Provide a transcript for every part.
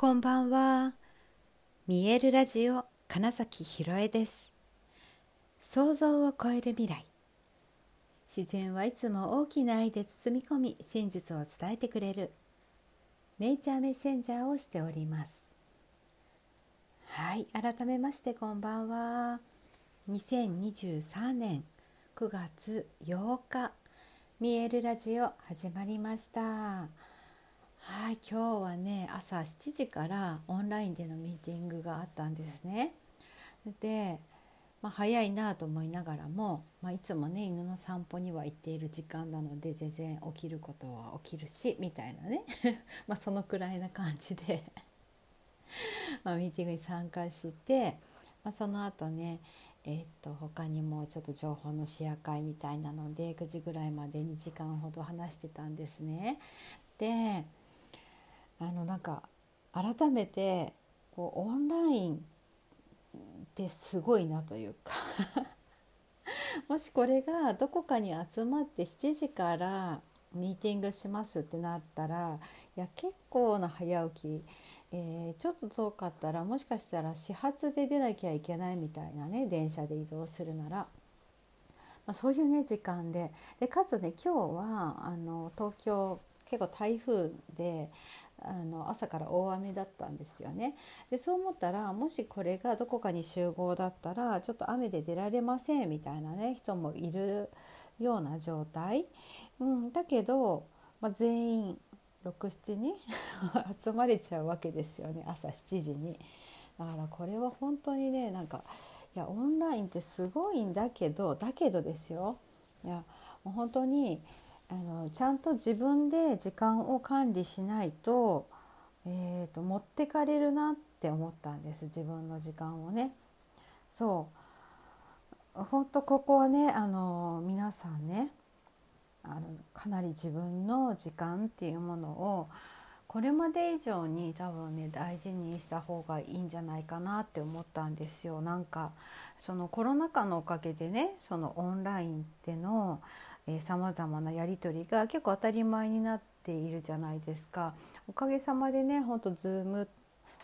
こんばんは。見えるラジオ金崎ひろえです。想像を超える未来。自然はいつも大きな愛で包み込み、真実を伝えてくれるネイチャーメッセンジャーをしております。はい、改めましてこんばんは。2023年9月8日、見えるラジオ始まりました。はい今日はね朝7時からオンラインでのミーティングがあったんですね。で、まあ、早いなと思いながらも、まあ、いつもね犬の散歩には行っている時間なので全然起きることは起きるしみたいなね まそのくらいな感じで まミーティングに参加して、まあ、その後ねえー、っと他にもちょっと情報のシェア会みたいなので9時ぐらいまで2時間ほど話してたんですね。であのなんか改めてこうオンラインってすごいなというか もしこれがどこかに集まって7時からミーティングしますってなったらいや結構な早起き、えー、ちょっと遠かったらもしかしたら始発で出なきゃいけないみたいなね電車で移動するなら、ま、そういうね時間で。でかつね今日はあの東京結構台風であの朝から大雨だったんですよね。でそう思ったらもしこれがどこかに集合だったらちょっと雨で出られませんみたいなね人もいるような状態、うん、だけど、まあ、全員67人 集まれちゃうわけですよね朝7時に。だからこれは本当にねなんかいやオンラインってすごいんだけどだけどですよ。いやもう本当にあのちゃんと自分で時間を管理しないと,、えーと、持ってかれるなって思ったんです自分の時間をね。そう本当ここはねあの皆さんねあのかなり自分の時間っていうものをこれまで以上に多分ね大事にした方がいいんじゃないかなって思ったんですよ。なんかそのコロナ禍のおかげでねそのオンラインってのさまざまなやり取りが結構当たり前になっているじゃないですか。おかげさまでねほんと Zoom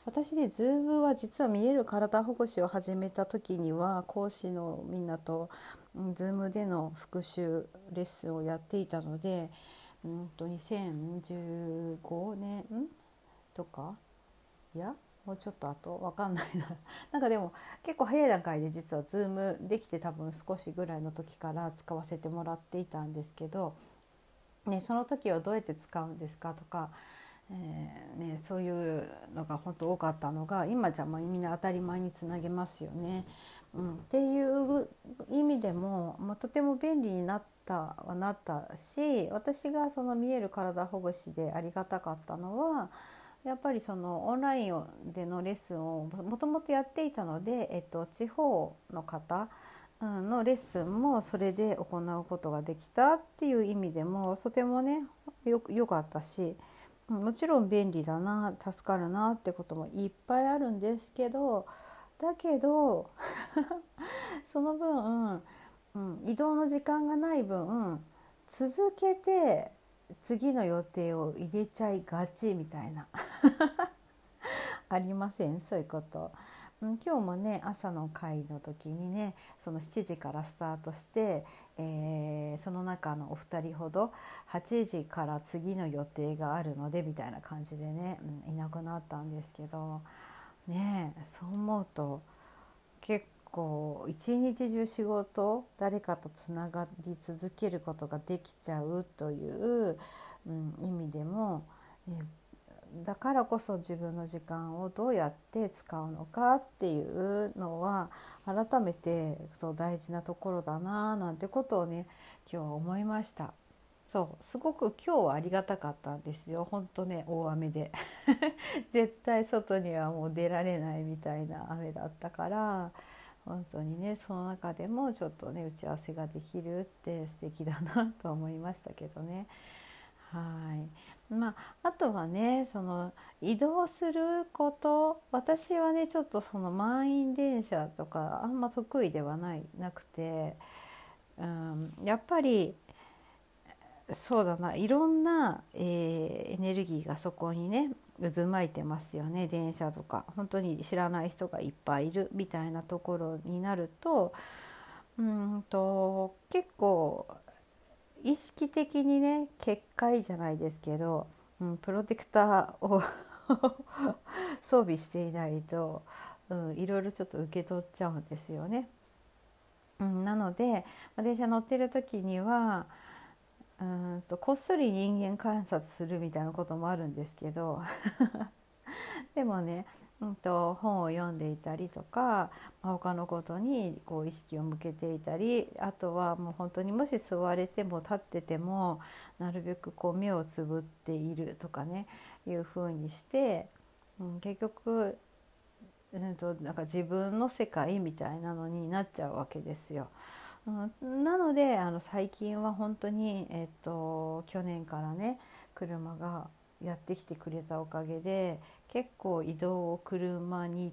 私ね Zoom は実は見える体保護士を始めた時には講師のみんなと Zoom での復習レッスンをやっていたので、うんと2015年とかいやもうちょっとあと分かんないな なんかでも結構早い段階で実は Zoom できて多分少しぐらいの時から使わせてもらっていたんですけど、ね、その時はどうやって使うんですかとか、えー、ね、そういうのが本当多かったのが今じゃまあみんな当たり前につなげますよね。うん、っていう意味でも、まあ、とても便利になったはなったし私がその見える体保護士でありがたかったのはやっぱりそのオンラインでのレッスンをもともとやっていたので、えっと、地方の方のレッスンもそれで行うことができたっていう意味でもとてもねよよかったしもちろん便利だな助かるなってこともいっぱいあるんですけどだけど その分、うん、移動の時間がない分続けて次の予定を入れちゃいがちみたいな。ありませんそういうこと。今日もね朝の会の時にねその7時からスタートして、えー、その中のお二人ほど8時から次の予定があるのでみたいな感じでね、うん、いなくなったんですけどねそう思うと結構一日中仕事誰かとつながり続けることができちゃうという、うん、意味でも、えだからこそ自分の時間をどうやって使うのかっていうのは改めてそう大事なところだななんてことをね今日は思いました。そうすごく今日はありがたかったんですよ本当ね大雨で 絶対外にはもう出られないみたいな雨だったから本当にねその中でもちょっとね打ち合わせができるって素敵だなと思いましたけどね。はいまあ、あとはねその移動すること私はねちょっとその満員電車とかあんま得意ではないなくて、うん、やっぱりそうだないろんな、えー、エネルギーがそこにね渦巻いてますよね電車とか。本当に知らない人がいっぱいいるみたいなところになるとうんと結構意識的にね結界じゃないですけど、うん、プロテクターを 装備していないと、うん、いろいろちょっと受け取っちゃうんですよね。うん、なので電車乗ってる時にはうんとこっそり人間観察するみたいなこともあるんですけど でもね、うんと、本を読んでいたりとかまあ他のことにこう意識を向けていたりあとはもう本当にもし座れても立っててもなるべくこう目をつぶっているとかねいうふうにして、うん、結局、うんと、なんか自分の世界みたいなのになっちゃうわけですよ。うん、なのであの最近は本当に、えっと、去年からね車がやってきてくれたおかげで結構移動を車に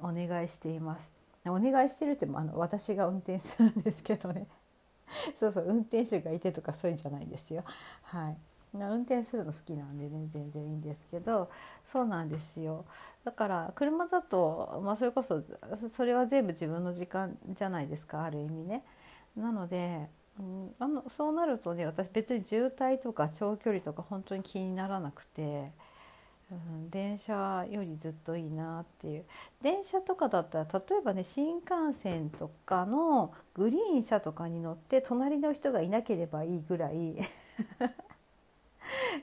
お願いしています。お願いしてるってもあの私が運転するんですけどね そうそう運転手がいてとかそういうんじゃないんですよ。はい、運転するの好きなんでね全然いいんですけどそうなんですよだから車だと、まあ、それこそそれは全部自分の時間じゃないですかある意味ね。なので、うん、あのそうなるとね私別に渋滞とか長距離とか本当に気にならなくて。うん、電車よりずっといいなっていう。電車とかだったら例えばね新幹線とかのグリーン車とかに乗って隣の人がいなければいいぐらい。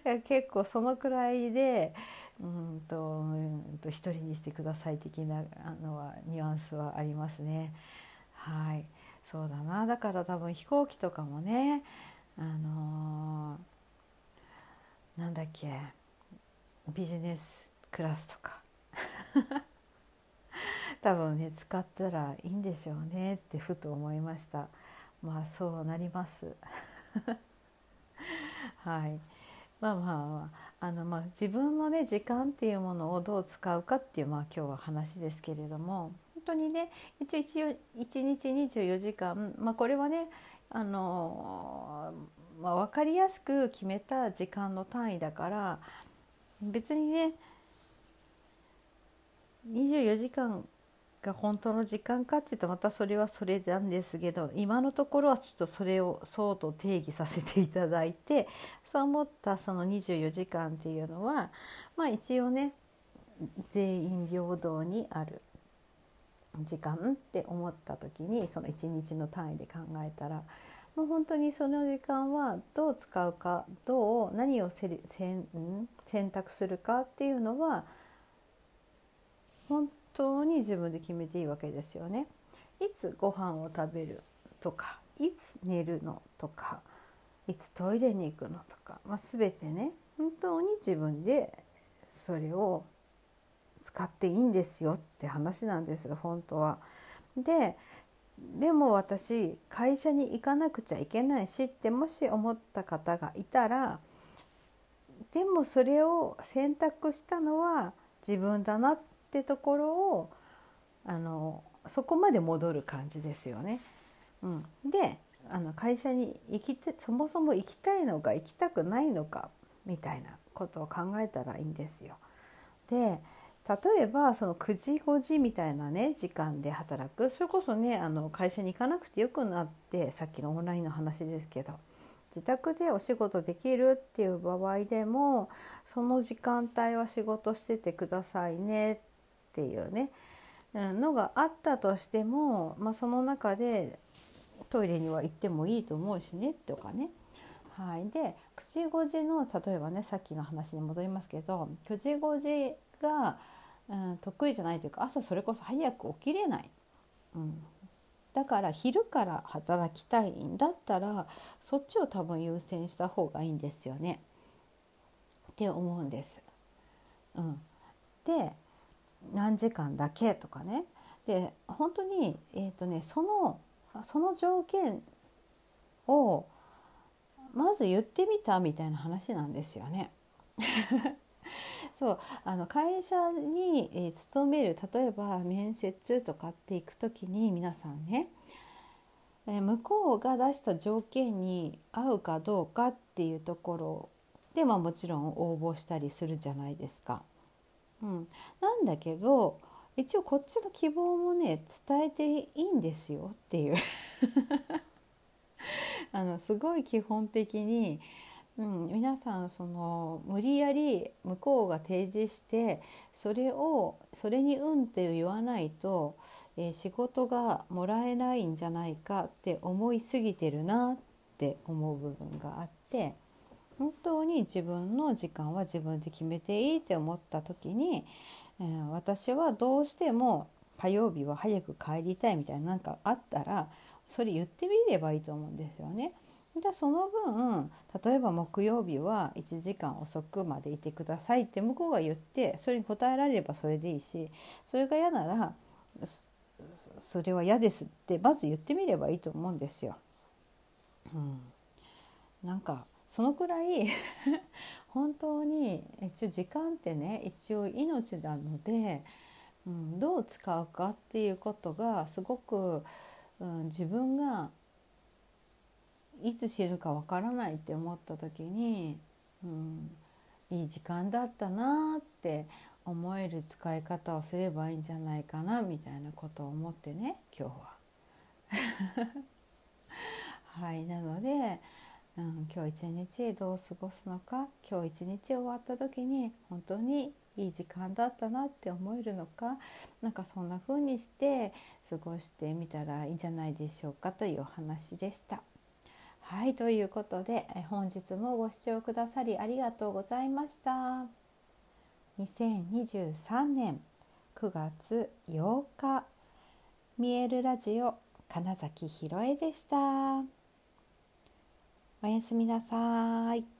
結構そのくらいでうんとうんと一人にしてください的なのはニュアンスはありますね。はい。そうだな。だから多分飛行機とかもねあのー、なんだっけ。ビジネスクラスとか。多分ね使ったらいいんでしょうねってふと思いました。まあそうなります。はい。まあまあ、まあ、あのまあ自分のね時間っていうものをどう使うかっていうまあ今日は話ですけれども本当にね一応1日24時間、まあ、これはねあのまあ、分かりやすく決めた時間の単位だから別にね24時間が本当の時間かっていうとまたそれはそれなんですけど今のところはちょっとそれをそうと定義させていただいて そう思ったその24時間っていうのはまあ一応ね全員平等にある時間って思った時にその1日の単位で考えたらもう本当にその時間はどう使うかどう何をせ選選択するかっていうのは本当に自分で決めていいわけですよね。いつご飯を食べるとかいつ寝るのとかいつトイレに行くのとか、まあ、全てね本当に自分でそれを使っていいんですよって話なんです本当は。ででも私会社に行かなくちゃいけないしってもし思った方がいたらでもそれを選択したのは自分だなってところをあのそこまで戻る感じですよね。うん、であの会社に行きそもそも行きたいのか行きたくないのかみたいなことを考えたらいいんですよ。で例えばその9時5時みたいなね時間で働くそれこそねあの会社に行かなくてよくなってさっきのオンラインの話ですけど自宅でお仕事できるっていう場合でもその時間帯は仕事しててくださいねっていうねのがあったとしても、まあ、その中でトイレには行ってもいいと思うしねとかね。はい、で9時5時の例えばねさっきの話に戻りますけど9時5時が、うん、得意じゃないというか朝それこそ早く起きれない、うん、だから昼から働きたいんだったらそっちを多分優先した方がいいんですよね。って思うんです。うん、で何時間だけとかね。で本当に、えーとね、そのその条件をまず言ってみたみたいな話なんですよね。そう。あの会社に、えー、勤める例えば面接とかって行く時に皆さんね、えー、向こうが出した条件に合うかどうかっていうところで、まあ、もちろん応募したりするじゃないですか。うん、なんだけど一応こっちの希望もね伝えていいんですよっていう。あのすごい基本的に、うん、皆さんその無理やり向こうが提示してそれをそれに「うん」って言わないと、えー、仕事がもらえないんじゃないかって思いすぎてるなって思う部分があって本当に自分の時間は自分で決めていいって思った時に、えー、私はどうしても火曜日は早く帰りたいみたいな何かあったらそれ言ってみればいいと思うんですよね。でその分例えば木曜日は1時間遅くまでいてくださいって向こうが言ってそれに答えられればそれでいいしそれが嫌ならそれは嫌ですってまず言ってみればいいと思うんですよ。うん、なんかそのくらい 本当に一応時間ってね一応命なので、うん、どう使うかっていうことがすごく、うん、自分がいつ死ぬかわからないって思った時に、うん、いい時間だったなって思える使い方をすればいいんじゃないかなみたいなことを思ってね今日は。はいなのでうん、今日一日どう過ごすのか今日一日終わった時に本当にいい時間だったなって思えるのかなんかそんな風にして過ごしてみたらいいんじゃないでしょうかというお話でした。はいということで本日もご視聴くださりありがとうございました。2023年9月8日見えるラジオ金崎ひろえでした。おやすみなさい。